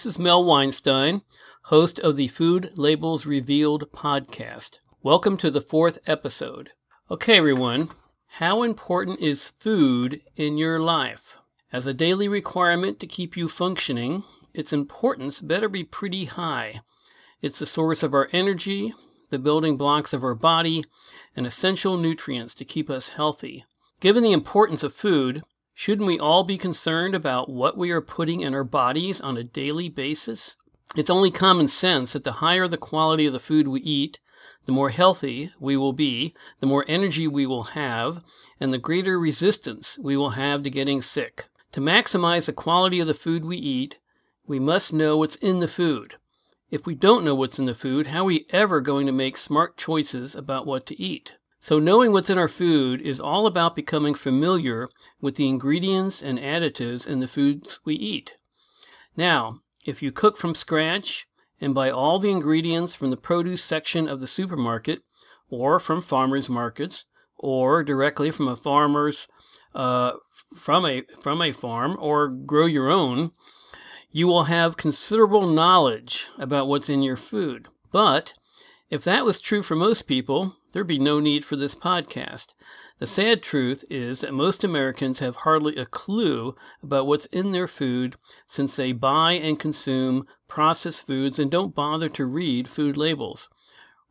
This is Mel Weinstein, host of the Food Labels Revealed podcast. Welcome to the fourth episode. Okay, everyone, how important is food in your life? As a daily requirement to keep you functioning, its importance better be pretty high. It's the source of our energy, the building blocks of our body, and essential nutrients to keep us healthy. Given the importance of food, shouldn't we all be concerned about what we are putting in our bodies on a daily basis? It's only common sense that the higher the quality of the food we eat, the more healthy we will be, the more energy we will have, and the greater resistance we will have to getting sick. To maximize the quality of the food we eat, we must know what's in the food. If we don't know what's in the food, how are we ever going to make smart choices about what to eat? So knowing what's in our food is all about becoming familiar with the ingredients and additives in the foods we eat. Now, if you cook from scratch and buy all the ingredients from the produce section of the supermarket, or from farmers markets, or directly from a farmer's uh, from a from a farm, or grow your own, you will have considerable knowledge about what's in your food. But if that was true for most people, there'd be no need for this podcast. The sad truth is that most Americans have hardly a clue about what's in their food since they buy and consume processed foods and don't bother to read food labels.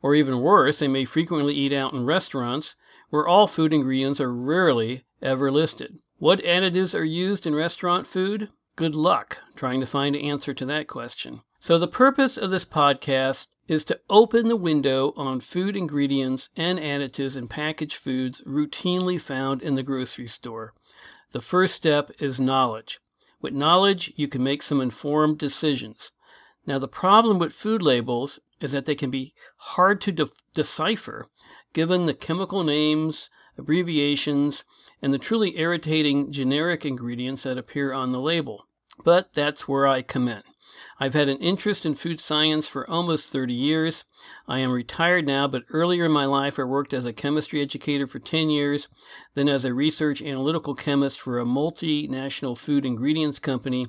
Or even worse, they may frequently eat out in restaurants where all food ingredients are rarely ever listed. What additives are used in restaurant food? Good luck trying to find an answer to that question. So, the purpose of this podcast is to open the window on food ingredients and additives in packaged foods routinely found in the grocery store. The first step is knowledge. With knowledge, you can make some informed decisions. Now, the problem with food labels is that they can be hard to de- decipher given the chemical names, abbreviations, and the truly irritating generic ingredients that appear on the label. But that's where I come in. I've had an interest in food science for almost 30 years. I am retired now, but earlier in my life I worked as a chemistry educator for 10 years, then as a research analytical chemist for a multinational food ingredients company,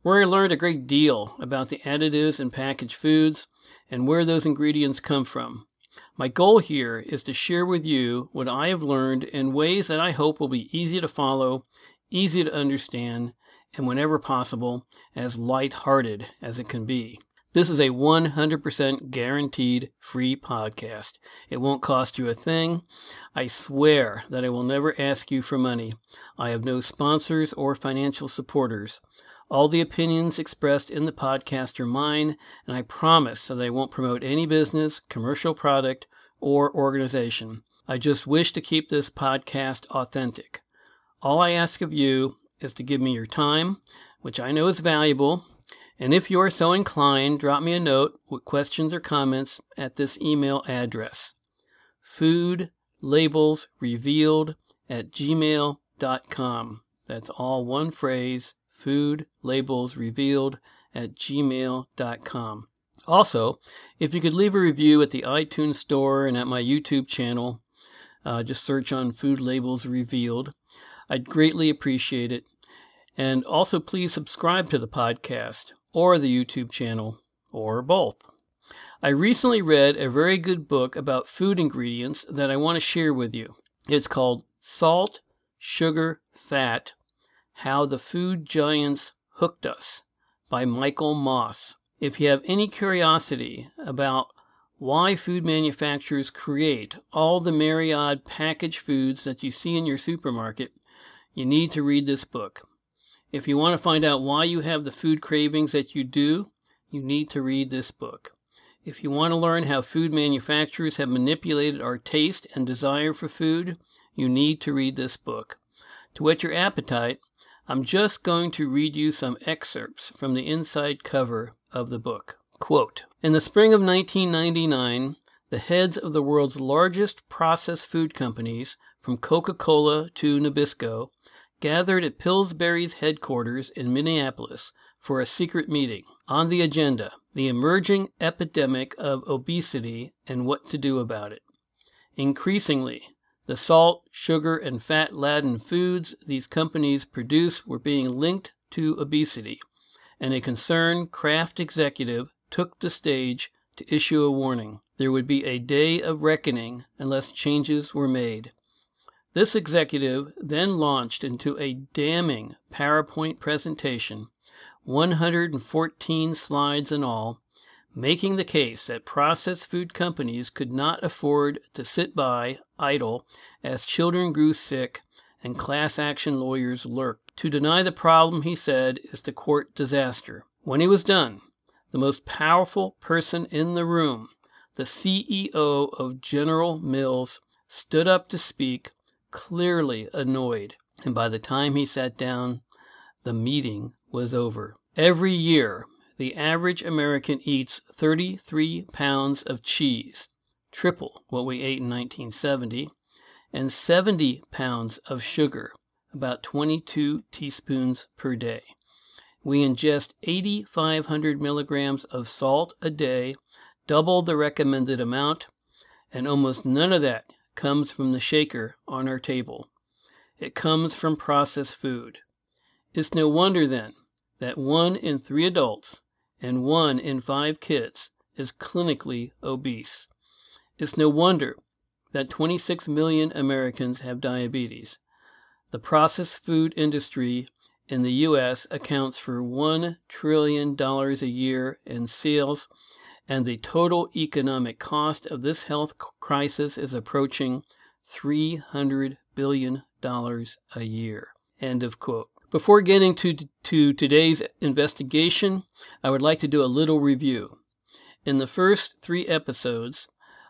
where I learned a great deal about the additives in packaged foods and where those ingredients come from. My goal here is to share with you what I have learned in ways that I hope will be easy to follow, easy to understand, and whenever possible, as light hearted as it can be. This is a 100% guaranteed free podcast. It won't cost you a thing. I swear that I will never ask you for money. I have no sponsors or financial supporters. All the opinions expressed in the podcast are mine, and I promise that I won't promote any business, commercial product, or organization. I just wish to keep this podcast authentic. All I ask of you is to give me your time, which I know is valuable, and if you are so inclined, drop me a note with questions or comments at this email address food labels revealed at gmail.com. That's all one phrase food labels revealed at gmail.com. Also, if you could leave a review at the iTunes Store and at my YouTube channel, uh, just search on Food Labels Revealed. I'd greatly appreciate it. And also, please subscribe to the podcast or the YouTube channel, or both. I recently read a very good book about food ingredients that I want to share with you. It's called Salt, Sugar, Fat How the Food Giants Hooked Us by Michael Moss. If you have any curiosity about why food manufacturers create all the myriad packaged foods that you see in your supermarket, you need to read this book. If you want to find out why you have the food cravings that you do, you need to read this book. If you want to learn how food manufacturers have manipulated our taste and desire for food, you need to read this book. To whet your appetite, I'm just going to read you some excerpts from the inside cover of the book. Quote, In the spring of 1999, the heads of the world's largest processed food companies, from Coca Cola to Nabisco, gathered at Pillsbury's headquarters in Minneapolis for a secret meeting. On the agenda, the emerging epidemic of obesity and what to do about it. Increasingly, the salt, sugar, and fat laden foods these companies produce were being linked to obesity, and a concerned Kraft executive took the stage to issue a warning. There would be a day of reckoning unless changes were made. This executive then launched into a damning PowerPoint presentation, 114 slides in all, making the case that processed food companies could not afford to sit by idle as children grew sick and class action lawyers lurked. To deny the problem, he said, is to court disaster. When he was done, the most powerful person in the room, the CEO of General Mills, stood up to speak, clearly annoyed, and by the time he sat down the meeting was over. Every year the average American eats 33 pounds of cheese triple what we ate in 1970 and 70 pounds of sugar about 22 teaspoons per day. We ingest 8,500 milligrams of salt a day, double the recommended amount, and almost none of that comes from the shaker on our table. It comes from processed food. It's no wonder, then, that one in three adults and one in five kids is clinically obese. It's no wonder that 26 million Americans have diabetes. The processed food industry in the U.S. accounts for $1 trillion a year in sales, and the total economic cost of this health crisis is approaching $300 billion a year. End of quote. Before getting to, to today's investigation, I would like to do a little review. In the first three episodes,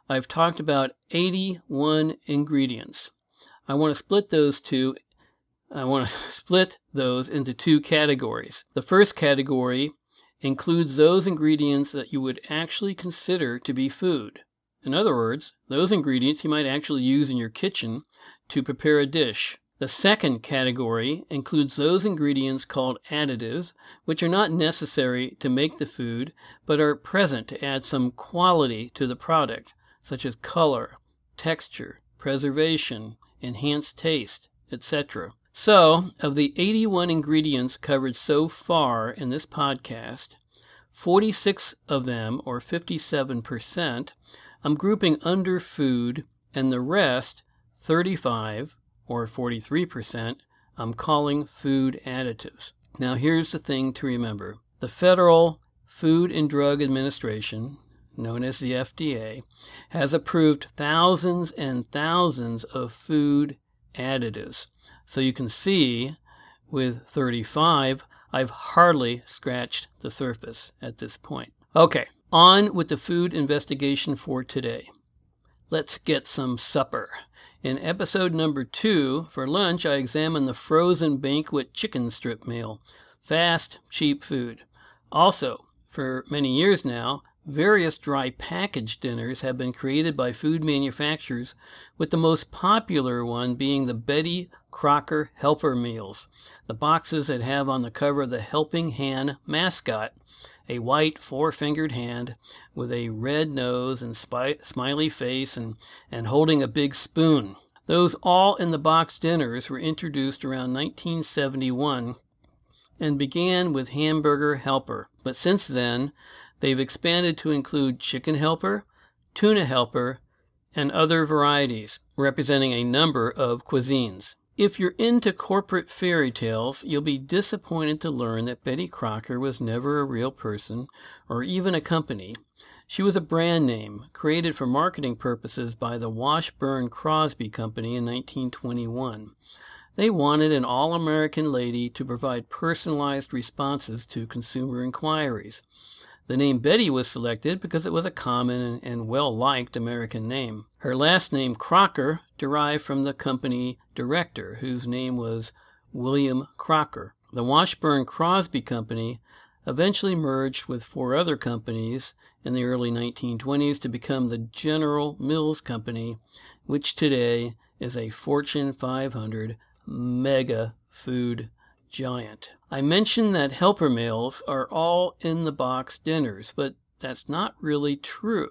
I've talked about 81 ingredients. I want to split those two I want to split those into two categories. The first category includes those ingredients that you would actually consider to be food. In other words, those ingredients you might actually use in your kitchen to prepare a dish. The second category includes those ingredients called additives, which are not necessary to make the food, but are present to add some quality to the product, such as color, texture, preservation, enhanced taste, etc. So, of the 81 ingredients covered so far in this podcast, 46 of them, or 57 per cent, I'm grouping under food, and the rest, 35 or 43 per cent, I'm calling food additives. Now, here's the thing to remember the Federal Food and Drug Administration, known as the FDA, has approved thousands and thousands of food additives. So you can see with 35, I've hardly scratched the surface at this point. Okay, on with the food investigation for today. Let's get some supper. In episode number two, for lunch, I examined the frozen banquet chicken strip meal. Fast, cheap food. Also, for many years now, various dry package dinners have been created by food manufacturers, with the most popular one being the Betty Crocker Helper Meals, the boxes that have on the cover the Helping Hand mascot a white four fingered hand with a red nose and smiley face and, and holding a big spoon. Those all in the box dinners were introduced around 1971 and began with Hamburger Helper, but since then they've expanded to include Chicken Helper, Tuna Helper, and other varieties, representing a number of cuisines. If you're into corporate fairy tales, you'll be disappointed to learn that Betty Crocker was never a real person, or even a company. She was a brand name, created for marketing purposes by the Washburn Crosby Company in 1921. They wanted an all American lady to provide personalized responses to consumer inquiries. The name Betty was selected because it was a common and well liked American name. Her last name, Crocker, derived from the company director, whose name was William Crocker. The Washburn Crosby Company eventually merged with four other companies in the early 1920s to become the General Mills Company, which today is a Fortune 500 mega food giant. I mentioned that helper meals are all in the box dinners, but that's not really true.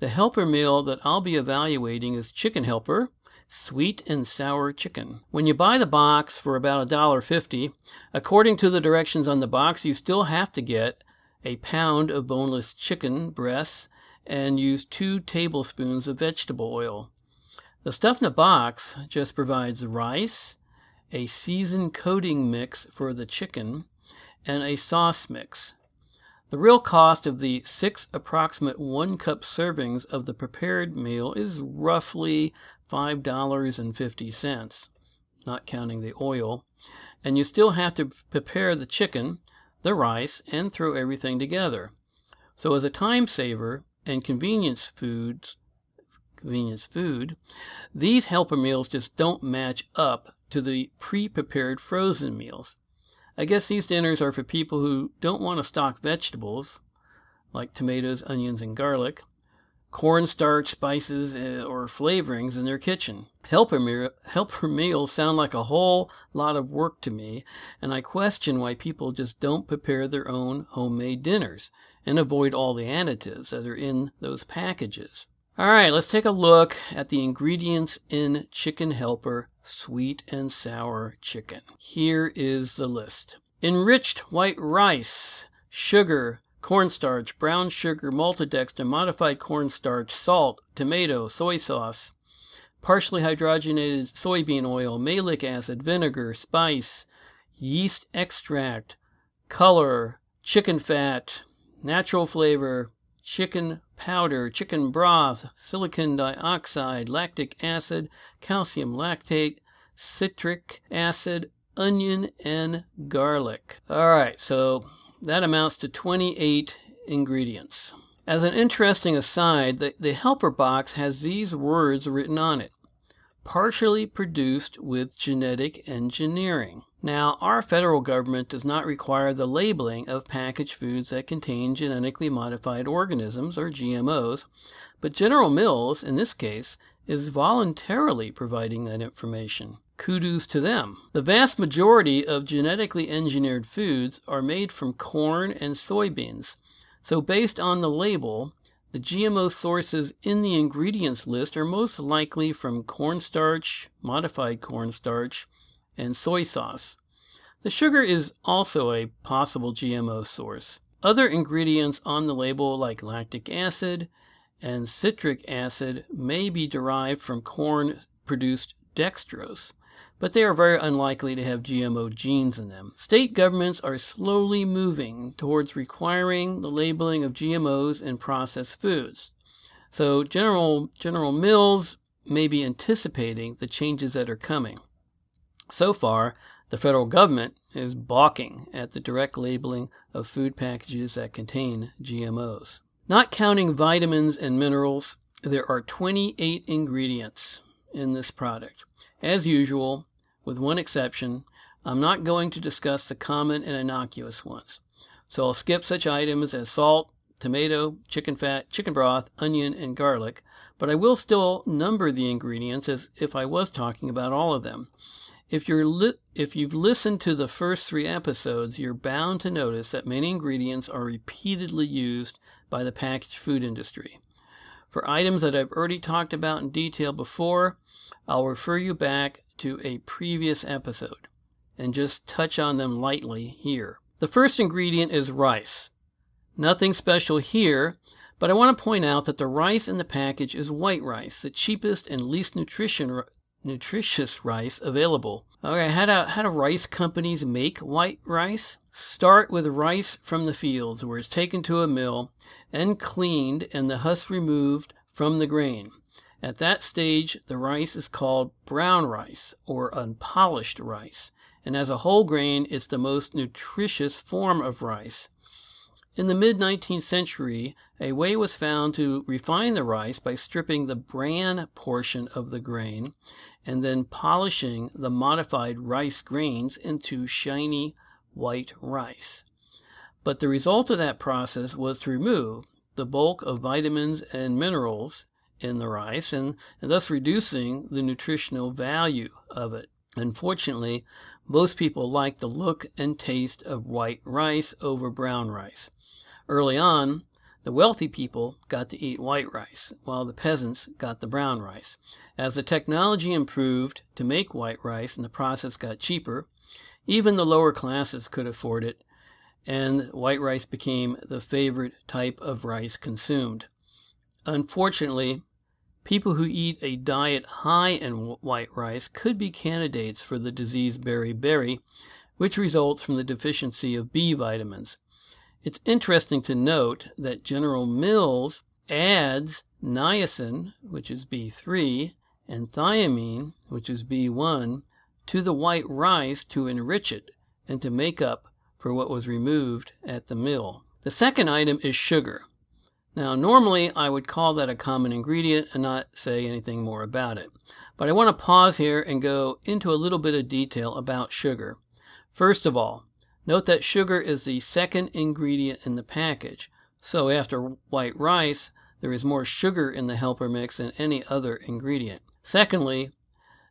The helper meal that I'll be evaluating is Chicken Helper, sweet and sour chicken. When you buy the box for about $1.50, according to the directions on the box, you still have to get a pound of boneless chicken breasts and use two tablespoons of vegetable oil. The stuff in the box just provides rice, a seasoned coating mix for the chicken, and a sauce mix. The real cost of the six approximate one cup servings of the prepared meal is roughly five dollars and fifty cents, not counting the oil, and you still have to prepare the chicken, the rice, and throw everything together. So as a time saver and convenience foods convenience food, these helper meals just don't match up to the pre-prepared frozen meals. I guess these dinners are for people who don't want to stock vegetables, like tomatoes, onions, and garlic, cornstarch, spices, eh, or flavorings in their kitchen. Helper, me- helper meals sound like a whole lot of work to me, and I question why people just don't prepare their own homemade dinners and avoid all the additives that are in those packages. All right, let's take a look at the ingredients in Chicken Helper sweet and sour chicken. Here is the list. Enriched white rice, sugar, cornstarch, brown sugar, maltodextrin, modified cornstarch, salt, tomato, soy sauce, partially hydrogenated soybean oil, malic acid, vinegar, spice, yeast extract, color, chicken fat, natural flavor, chicken powder, chicken broth, silicon dioxide, lactic acid, calcium lactate, citric acid, onion, and garlic. All right, so that amounts to 28 ingredients. As an interesting aside, the, the helper box has these words written on it partially produced with genetic engineering. Now, our federal government does not require the labeling of packaged foods that contain genetically modified organisms, or GMOs, but General Mills, in this case, is voluntarily providing that information. Kudos to them. The vast majority of genetically engineered foods are made from corn and soybeans, so based on the label, the GMO sources in the ingredients list are most likely from cornstarch, modified cornstarch, and soy sauce. The sugar is also a possible GMO source. Other ingredients on the label, like lactic acid and citric acid, may be derived from corn produced dextrose but they are very unlikely to have GMO genes in them. State governments are slowly moving towards requiring the labeling of GMOs in processed foods. So General General Mills may be anticipating the changes that are coming. So far, the federal government is balking at the direct labeling of food packages that contain GMOs. Not counting vitamins and minerals, there are 28 ingredients in this product. As usual, with one exception, I'm not going to discuss the common and innocuous ones, so I'll skip such items as salt, tomato, chicken fat, chicken broth, onion, and garlic, but I will still number the ingredients as if I was talking about all of them. If you're li- if you've listened to the first three episodes, you're bound to notice that many ingredients are repeatedly used by the packaged food industry. For items that I've already talked about in detail before, I'll refer you back to a previous episode and just touch on them lightly here. The first ingredient is rice. Nothing special here, but I want to point out that the rice in the package is white rice, the cheapest and least nutrition, nutritious rice available. Okay, how do, how do rice companies make white rice? Start with rice from the fields, where it's taken to a mill and cleaned and the husk removed from the grain. At that stage the rice is called brown rice, or unpolished rice, and as a whole grain it's the most nutritious form of rice. In the mid nineteenth century a way was found to refine the rice by stripping the bran portion of the grain and then polishing the modified rice grains into shiny white rice. But the result of that process was to remove the bulk of vitamins and minerals in the rice and, thus reducing the nutritional value of it. Unfortunately, most people like the look and taste of white rice over brown rice. Early on, The wealthy people got to eat white rice, while the peasants got the brown rice. As the technology improved to make white rice and the process got cheaper, even the lower classes could afford it, and white rice became the favorite type of rice consumed. Unfortunately, people who eat a diet high in white rice could be candidates for the disease beriberi, which results from the deficiency of B vitamins. It's interesting to note that General Mills adds niacin, which is B3, and thiamine, which is B1, to the white rice to enrich it and to make up for what was removed at the mill. The second item is sugar. Now, normally I would call that a common ingredient and not say anything more about it. But I want to pause here and go into a little bit of detail about sugar. First of all, note that sugar is the second ingredient in the package, so after white rice there is more sugar in the helper mix than any other ingredient. Secondly,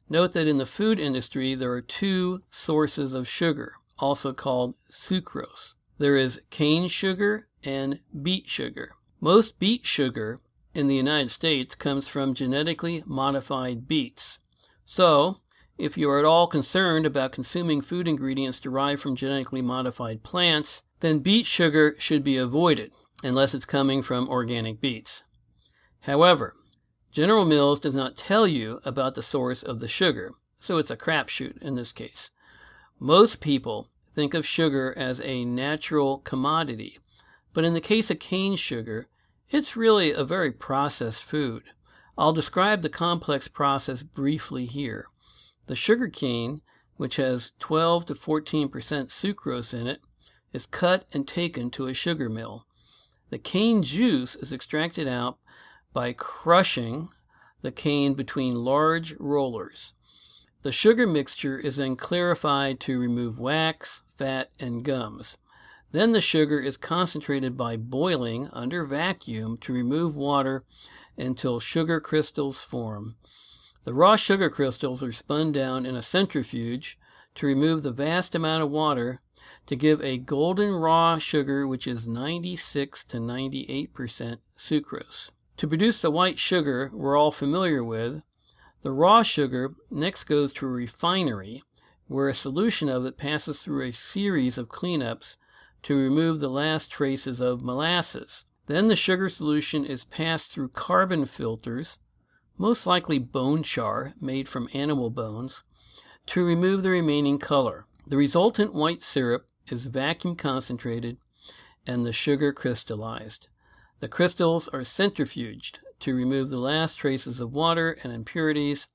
note that in the food industry there are two sources of sugar also called sucrose. There is cane sugar and beet sugar. Most beet sugar in the United States comes from genetically modified beets. So, if you are at all concerned about consuming food ingredients derived from genetically modified plants, then beet sugar should be avoided unless it's coming from organic beets. However, General Mills does not tell you about the source of the sugar, so it's a crapshoot in this case. Most people think of sugar as a natural commodity, but in the case of cane sugar it's really a very processed food. I'll describe the complex process briefly here. The sugar cane, which has 12 to 14 per cent sucrose in it, is cut and taken to a sugar mill. The cane juice is extracted out by crushing the cane between large rollers. The sugar mixture is then clarified to remove wax, fat, and gums. Then the sugar is concentrated by boiling under vacuum to remove water until sugar crystals form. The raw sugar crystals are spun down in a centrifuge to remove the vast amount of water to give a golden raw sugar which is 96 to 98 per cent sucrose. To produce the white sugar we're all familiar with, the raw sugar next goes to a refinery, where a solution of it passes through a series of cleanups to remove the last traces of molasses. Then the sugar solution is passed through carbon filters, most likely bone char made from animal bones, to remove the remaining color. The resultant white syrup is vacuum concentrated and the sugar crystallized. The crystals are centrifuged to remove the last traces of water and impurities,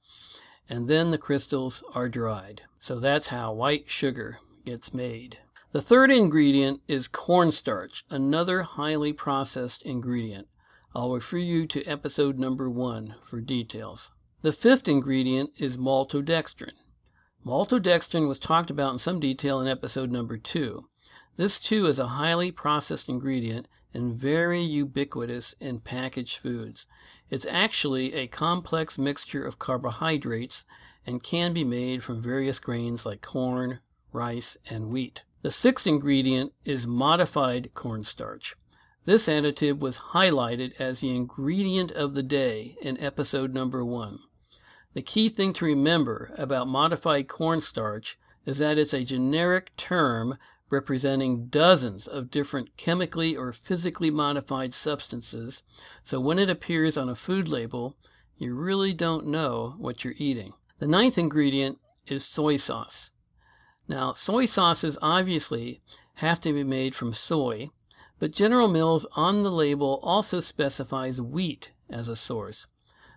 and then the crystals are dried. So that's how white sugar gets made. The third ingredient is cornstarch, another highly processed ingredient. I'll refer you to episode number one for details. The fifth ingredient is maltodextrin. Maltodextrin was talked about in some detail in episode number two. This too is a highly processed ingredient and very ubiquitous in packaged foods. It's actually a complex mixture of carbohydrates and can be made from various grains like corn, rice, and wheat. The sixth ingredient is modified cornstarch. This additive was highlighted as the ingredient of the day in episode number one. The key thing to remember about modified cornstarch is that it's a generic term representing dozens of different chemically or physically modified substances, so when it appears on a food label you really don't know what you're eating. The ninth ingredient is soy sauce. Now, soy sauces obviously have to be made from soy, but General Mills on the label also specifies wheat as a source.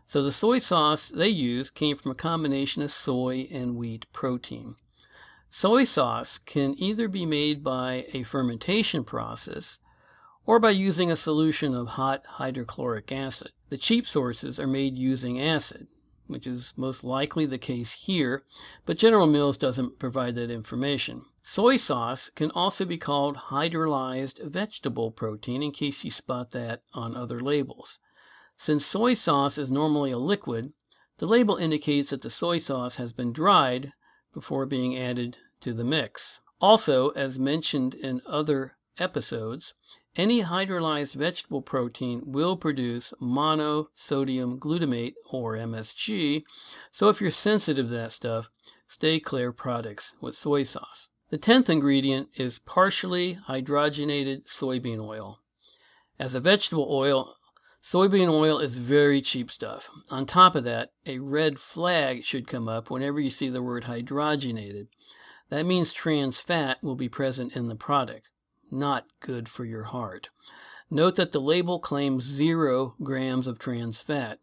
So the soy sauce they use came from a combination of soy and wheat protein. Soy sauce can either be made by a fermentation process or by using a solution of hot hydrochloric acid. The cheap sources are made using acid, which is most likely the case here, but General Mills doesn't provide that information. Soy sauce can also be called hydrolyzed vegetable protein in case you spot that on other labels. Since soy sauce is normally a liquid, the label indicates that the soy sauce has been dried before being added to the mix. Also, as mentioned in other episodes, Any hydrolyzed vegetable protein will produce monosodium glutamate, or MSG, so if you're sensitive to that stuff, stay clear products with soy sauce. The tenth ingredient is partially hydrogenated soybean oil. As a vegetable oil, soybean oil is very cheap stuff. On top of that, a red flag should come up whenever you see the word hydrogenated. That means trans fat will be present in the product. Not good for your heart. Note that the label claims zero grams of trans fat.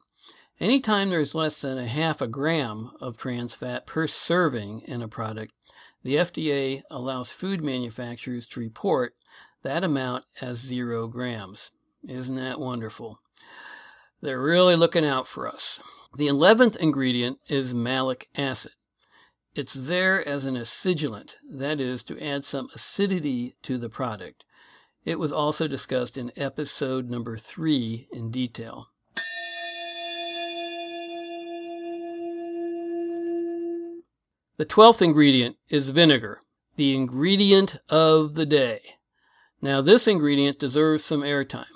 Anytime there is less than a half a gram of trans fat per serving in a product, the FDA allows food manufacturers to report that amount as zero grams. Isn't that wonderful? They're really looking out for us. The eleventh ingredient is malic acid. It's there as an acidulant, that is, to add some acidity to the product. It was also discussed in episode number three in detail. The twelfth ingredient is vinegar, the ingredient of the day. Now, this ingredient deserves some airtime.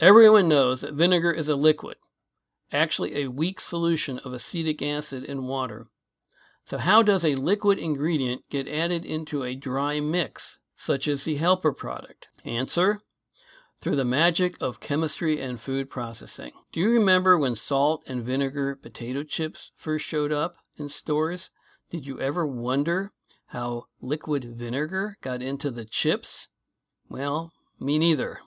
Everyone knows that vinegar is a liquid, actually a weak solution of acetic acid in water. So how does a liquid ingredient get added into a dry mix, such as the helper product? Answer: Through the magic of chemistry and food processing. Do you remember when salt and vinegar potato chips first showed up in stores? Did you ever wonder how liquid vinegar got into the chips? Well, me neither.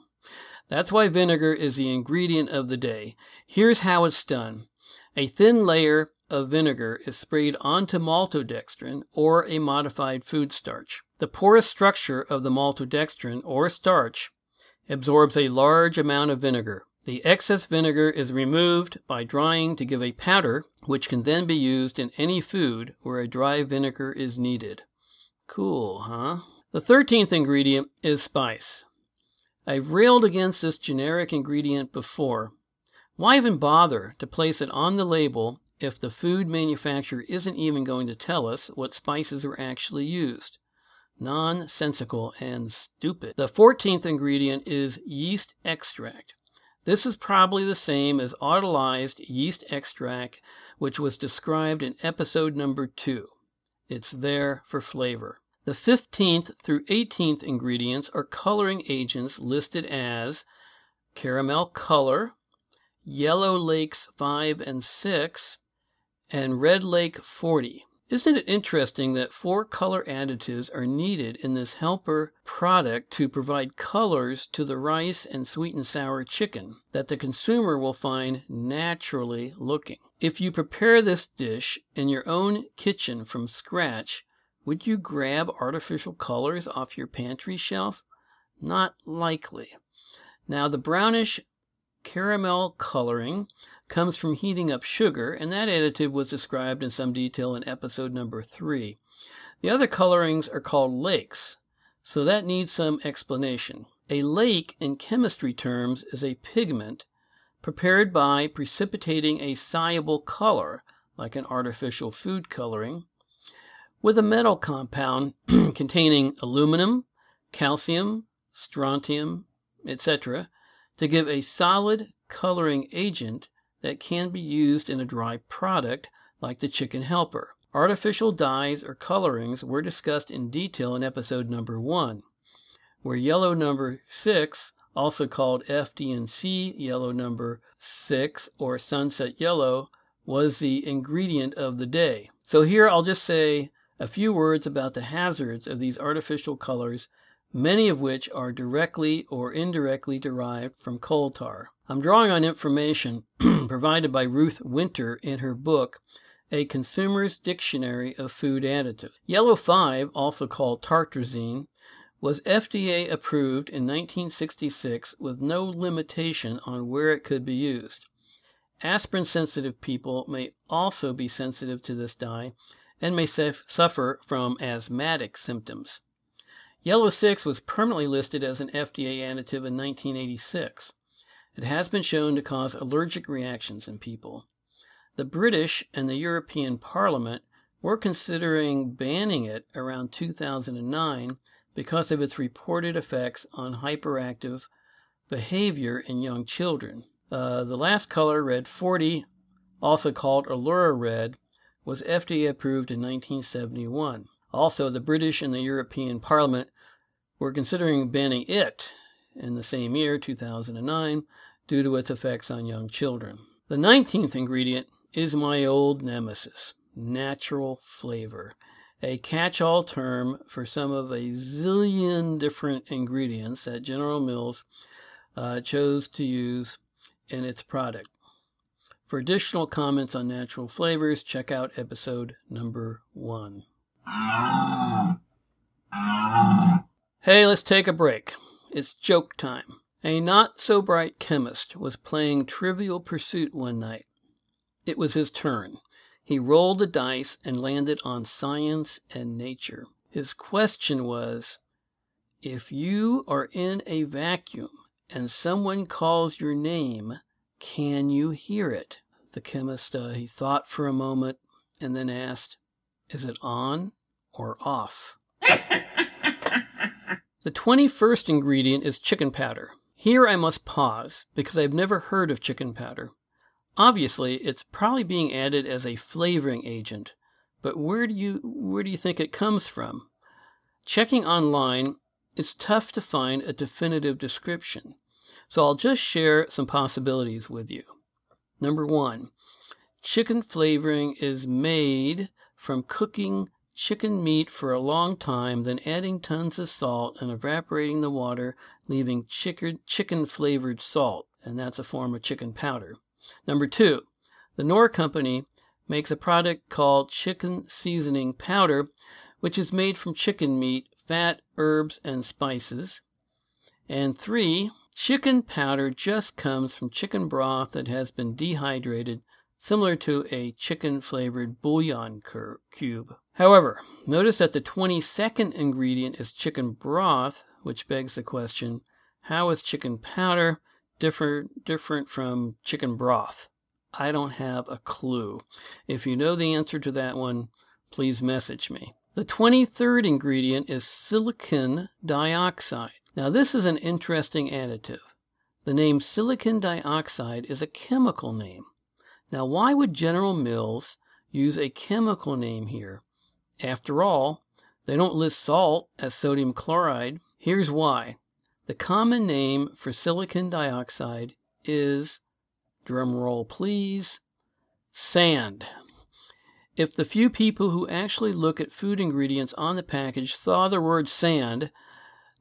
That's why vinegar is the ingredient of the day. Here's how it's done. A thin layer of vinegar is sprayed onto maltodextrin or a modified food starch. The porous structure of the maltodextrin or starch absorbs a large amount of vinegar. The excess vinegar is removed by drying to give a powder which can then be used in any food where a dry vinegar is needed. Cool, huh? The thirteenth ingredient is spice. I've railed against this generic ingredient before. Why even bother to place it on the label if the food manufacturer isn't even going to tell us what spices are actually used? Nonsensical and stupid. The fourteenth ingredient is yeast extract. This is probably the same as autolyzed yeast extract which was described in episode number two. It's there for flavor. The fifteenth through eighteenth ingredients are coloring agents listed as caramel color, yellow lakes 5 and 6, and red lake 40. Isn't it interesting that four color additives are needed in this helper product to provide colors to the rice and sweet and sour chicken that the consumer will find naturally looking? If you prepare this dish in your own kitchen from scratch, would you grab artificial colors off your pantry shelf? Not likely. Now the brownish caramel coloring comes from heating up sugar, and that additive was described in some detail in episode number three. The other colorings are called lakes, so that needs some explanation. A lake in chemistry terms is a pigment prepared by precipitating a soluble color, like an artificial food coloring, with a metal compound containing aluminum, calcium, strontium, etc., to give a solid coloring agent that can be used in a dry product like the chicken helper. Artificial dyes or colorings were discussed in detail in episode number 1, where yellow number 6, also called FD&C yellow number 6 or sunset yellow, was the ingredient of the day. So here I'll just say a few words about the hazards of these artificial colors many of which are directly or indirectly derived from coal tar. I'm drawing on information provided by Ruth Winter in her book A Consumer's Dictionary of Food Additives. Yellow 5, also called tartrazine, was FDA approved in 1966 with no limitation on where it could be used. Aspirin sensitive people may also be sensitive to this dye and may suffer from asthmatic symptoms. Yellow 6 was permanently listed as an FDA additive in 1986. It has been shown to cause allergic reactions in people. The British and the European Parliament were considering banning it around 2009, because of its reported effects on hyperactive behavior in young children. Uh, the last color, red 40, also called Allura Red, was FDA approved in 1971. Also, the British and the European Parliament were considering banning it in the same year, 2009, due to its effects on young children. The 19th ingredient is my old nemesis, natural flavor, a catch all term for some of a zillion different ingredients that General Mills uh, chose to use in its product. For additional comments on natural flavors, check out episode number one. Hey, let's take a break. It's joke time. A not so bright chemist was playing Trivial Pursuit one night. It was his turn. He rolled the dice and landed on science and nature. His question was, If you are in a vacuum and someone calls your name, can you hear it? The chemist uh, he thought for a moment and then asked, Is it on or off? The twenty first ingredient is chicken powder. Here I must pause, because I have never heard of chicken powder. Obviously, it's probably being added as a flavoring agent, but where do you where do you think it comes from? Checking online, it's tough to find a definitive description, so I'll just share some possibilities with you. Number 1. Chicken flavoring is made from cooking chicken meat for a long time, then adding tons of salt and evaporating the water, leaving chicken flavored salt, and that's a form of chicken powder. Number two, the Knorr Company makes a product called chicken seasoning powder, which is made from chicken meat, fat, herbs, and spices. And three, chicken powder just comes from chicken broth that has been dehydrated similar to a chicken flavored bouillon cube. However, notice that the twenty second ingredient is chicken broth, which begs the question, how is chicken powder different different from chicken broth? I don't have a clue. If you know the answer to that one, please message me. The 23rd ingredient is silicon dioxide. Now, this is an interesting additive. The name silicon dioxide is a chemical name. Now why would General Mills use a chemical name here? After all, they don't list salt as sodium chloride. Here's why. The common name for silicon dioxide is, drum roll please, sand. If the few people who actually look at food ingredients on the package saw the word sand,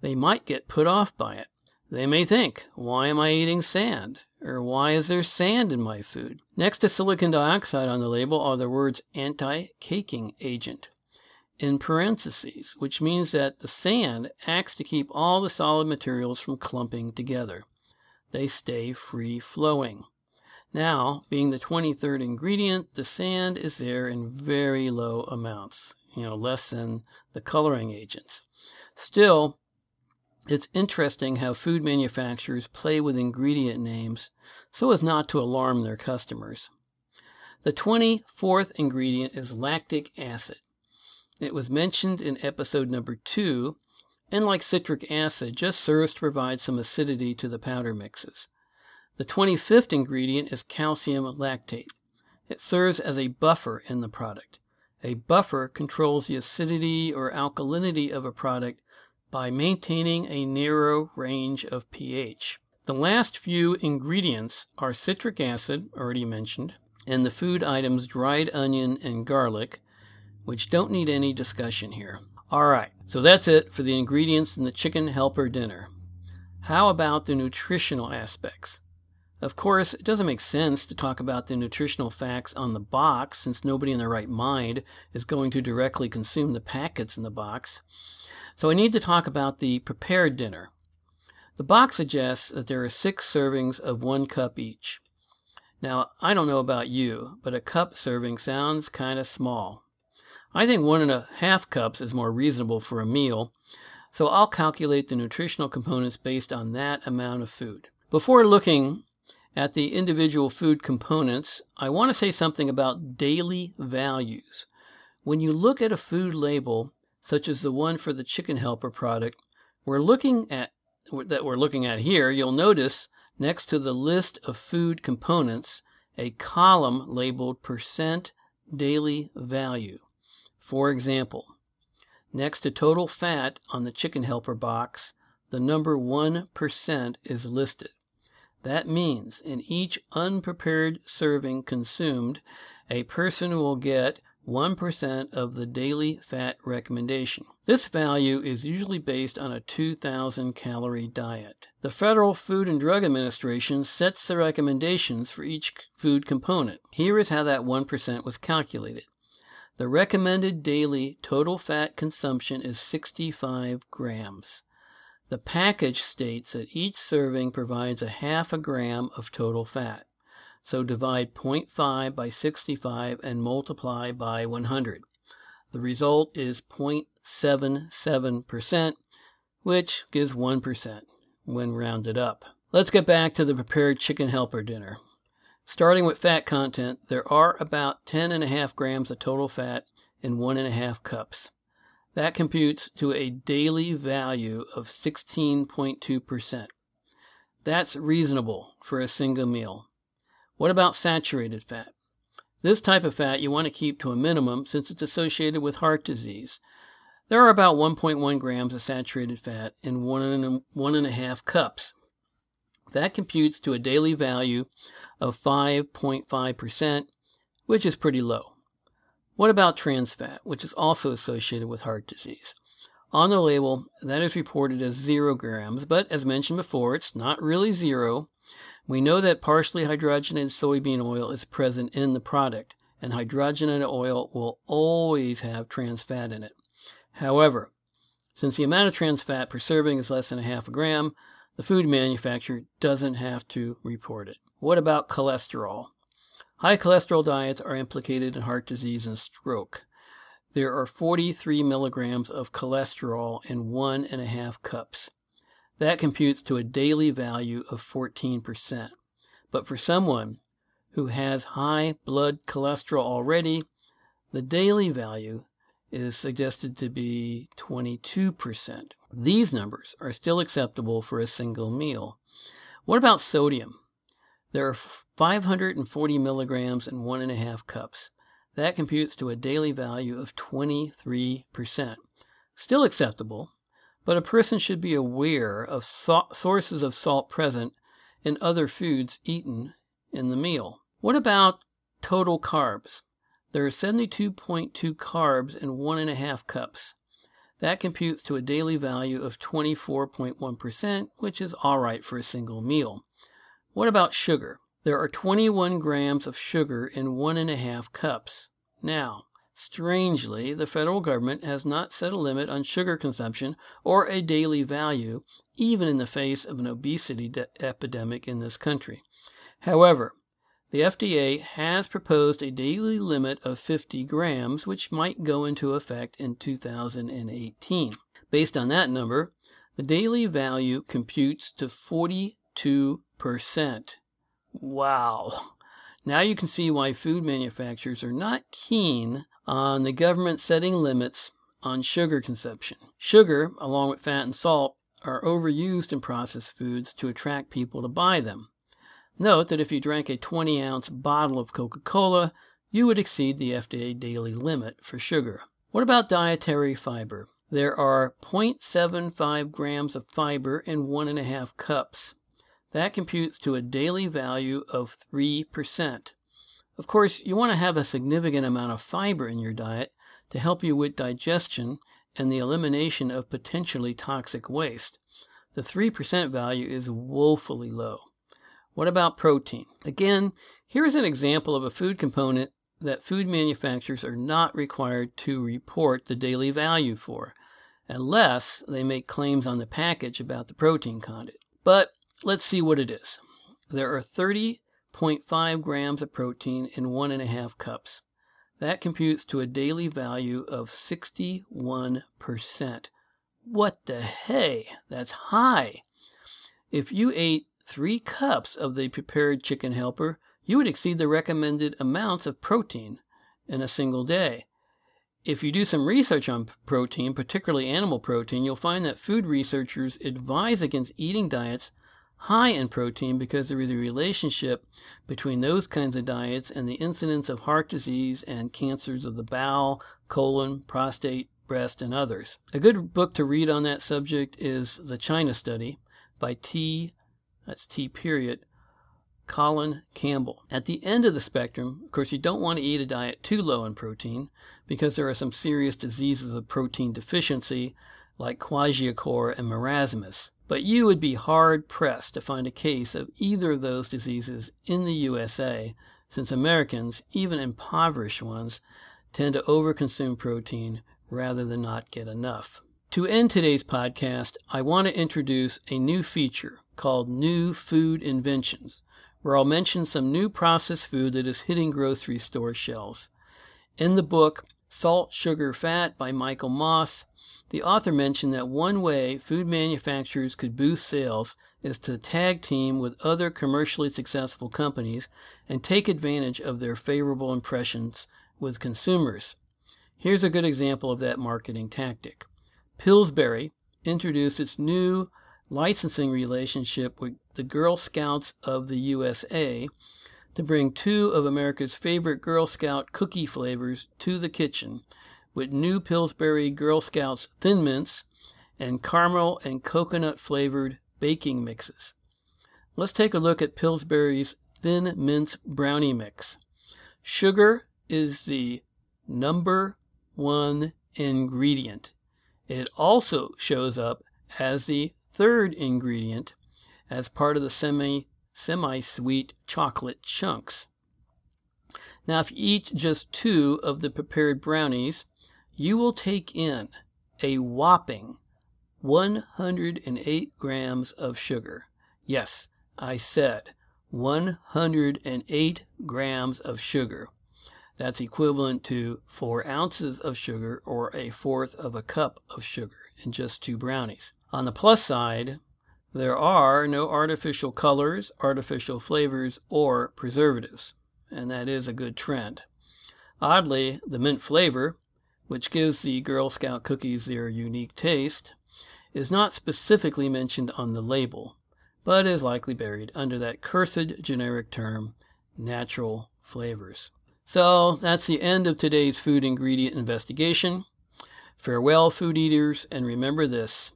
they might get put off by it. They may think, why am I eating sand? Or why is there sand in my food? Next to silicon dioxide on the label are the words anti-caking agent in parentheses, which means that the sand acts to keep all the solid materials from clumping together. They stay free flowing. Now, being the 23rd ingredient, the sand is there in very low amounts, you know, less than the coloring agents. Still, it's interesting how food manufacturers play with ingredient names so as not to alarm their customers. The twenty fourth ingredient is lactic acid. It was mentioned in episode number two, and like citric acid, just serves to provide some acidity to the powder mixes. The twenty fifth ingredient is calcium lactate. It serves as a buffer in the product. A buffer controls the acidity or alkalinity of a product by maintaining a narrow range of pH. The last few ingredients are citric acid, already mentioned, and the food items dried onion and garlic, which don't need any discussion here. All right, so that's it for the ingredients in the chicken helper dinner. How about the nutritional aspects? Of course, it doesn't make sense to talk about the nutritional facts on the box since nobody in their right mind is going to directly consume the packets in the box. So I need to talk about the prepared dinner. The box suggests that there are six servings of one cup each. Now, I don't know about you, but a cup serving sounds kind of small. I think one and a half cups is more reasonable for a meal, so I'll calculate the nutritional components based on that amount of food. Before looking at the individual food components, I want to say something about daily values. When you look at a food label, such as the one for the chicken helper product we're looking at that we're looking at here, you'll notice next to the list of food components a column labeled percent daily value. For example, next to total fat on the chicken helper box, the number 1% is listed. That means in each unprepared serving consumed, a person will get 1% of the daily fat recommendation. This value is usually based on a 2,000 calorie diet. The Federal Food and Drug Administration sets the recommendations for each food component. Here is how that 1% was calculated. The recommended daily total fat consumption is 65 grams. The package states that each serving provides a half a gram of total fat. So divide .5 by 65 and multiply by 100. The result is 0.77%, which gives 1% when rounded up. Let's get back to the prepared chicken helper dinner. Starting with fat content, there are about 10.5 grams of total fat in 1.5 cups. That computes to a daily value of 16.2%. That's reasonable for a single meal. What about saturated fat? This type of fat you want to keep to a minimum since it's associated with heart disease. There are about 1.1 grams of saturated fat in one and, one and a half cups. That computes to a daily value of 5.5%, which is pretty low. What about trans fat, which is also associated with heart disease? On the label, that is reported as 0 grams, but as mentioned before, it's not really zero. We know that partially hydrogenated soybean oil is present in the product, and hydrogenated oil will always have trans fat in it. However, since the amount of trans fat per serving is less than a half a gram, the food manufacturer doesn't have to report it. What about cholesterol? High cholesterol diets are implicated in heart disease and stroke. There are 43 milligrams of cholesterol in one and a half cups. That computes to a daily value of 14%. But for someone who has high blood cholesterol already, the daily value is suggested to be 22%. These numbers are still acceptable for a single meal. What about sodium? There are 540 milligrams in one and a half cups. That computes to a daily value of 23%. Still acceptable, but a person should be aware of sources of salt present in other foods eaten in the meal. What about total carbs? There are 72.2 carbs in one and a half cups. That computes to a daily value of 24.1%, which is all right for a single meal. What about sugar? There are 21 grams of sugar in one and a half cups. Now, Strangely, the federal government has not set a limit on sugar consumption or a daily value, even in the face of an obesity epidemic in this country. However, the FDA has proposed a daily limit of 50 grams, which might go into effect in 2018. Based on that number, the daily value computes to 42 percent. Wow! Now you can see why food manufacturers are not keen on the government setting limits on sugar consumption. Sugar, along with fat and salt, are overused in processed foods to attract people to buy them. Note that if you drank a 20 ounce bottle of Coca Cola, you would exceed the FDA daily limit for sugar. What about dietary fiber? There are 0.75 grams of fiber in one and a half cups. That computes to a daily value of 3%. Of course, you want to have a significant amount of fiber in your diet to help you with digestion and the elimination of potentially toxic waste. The 3% value is woefully low. What about protein? Again, here is an example of a food component that food manufacturers are not required to report the daily value for, unless they make claims on the package about the protein content. But let's see what it is. There are 30.5 grams of protein in one and a half cups. That computes to a daily value of 61 per cent. What the hey! That's high. If you ate three cups of the prepared chicken helper, you would exceed the recommended amounts of protein in a single day. if you do some research on protein, particularly animal protein, you'll find that food researchers advise against eating diets high in protein because there is a relationship between those kinds of diets and the incidence of heart disease and cancers of the bowel, colon, prostate, breast, and others. A good book to read on that subject is The China Study by T. That's T. Period. Colin Campbell. At the end of the spectrum, of course, you don't want to eat a diet too low in protein because there are some serious diseases of protein deficiency like kwashiorkor and marasmus. But you would be hard pressed to find a case of either of those diseases in the USA, since Americans, even impoverished ones, tend to overconsume protein rather than not get enough. To end today's podcast, I want to introduce a new feature called New Food Inventions, where I'll mention some new processed food that is hitting grocery store shelves. In the book Salt, Sugar, Fat by Michael Moss, the author mentioned that one way food manufacturers could boost sales is to tag team with other commercially successful companies and take advantage of their favorable impressions with consumers. Here's a good example of that marketing tactic. Pillsbury introduced its new licensing relationship with the Girl Scouts of the USA to bring two of America's favorite Girl Scout cookie flavors to the kitchen with new Pillsbury Girl Scouts Thin Mints and caramel and coconut flavored baking mixes. Let's take a look at Pillsbury's Thin Mints Brownie Mix. Sugar is the number one ingredient. It also shows up as the third ingredient as part of the semi sweet chocolate chunks. Now, if you eat just two of the prepared brownies, you will take in a whopping 108 grams of sugar. Yes, I said 108 grams of sugar. That's equivalent to four ounces of sugar or a fourth of a cup of sugar in just two brownies. On the plus side, there are no artificial colors, artificial flavors, or preservatives, and that is a good trend. Oddly, the mint flavor which gives the Girl Scout cookies their unique taste, is not specifically mentioned on the label, but is likely buried under that cursed generic term, natural flavors. So that's the end of today's food ingredient investigation. Farewell, food eaters, and remember this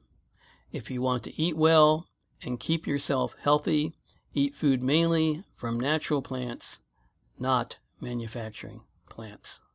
if you want to eat well and keep yourself healthy, eat food mainly from natural plants, not manufacturing plants.